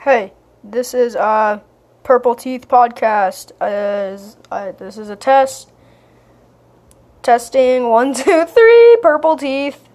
Hey, this is a Purple Teeth podcast. As uh, this is a test. Testing one two three. Purple Teeth.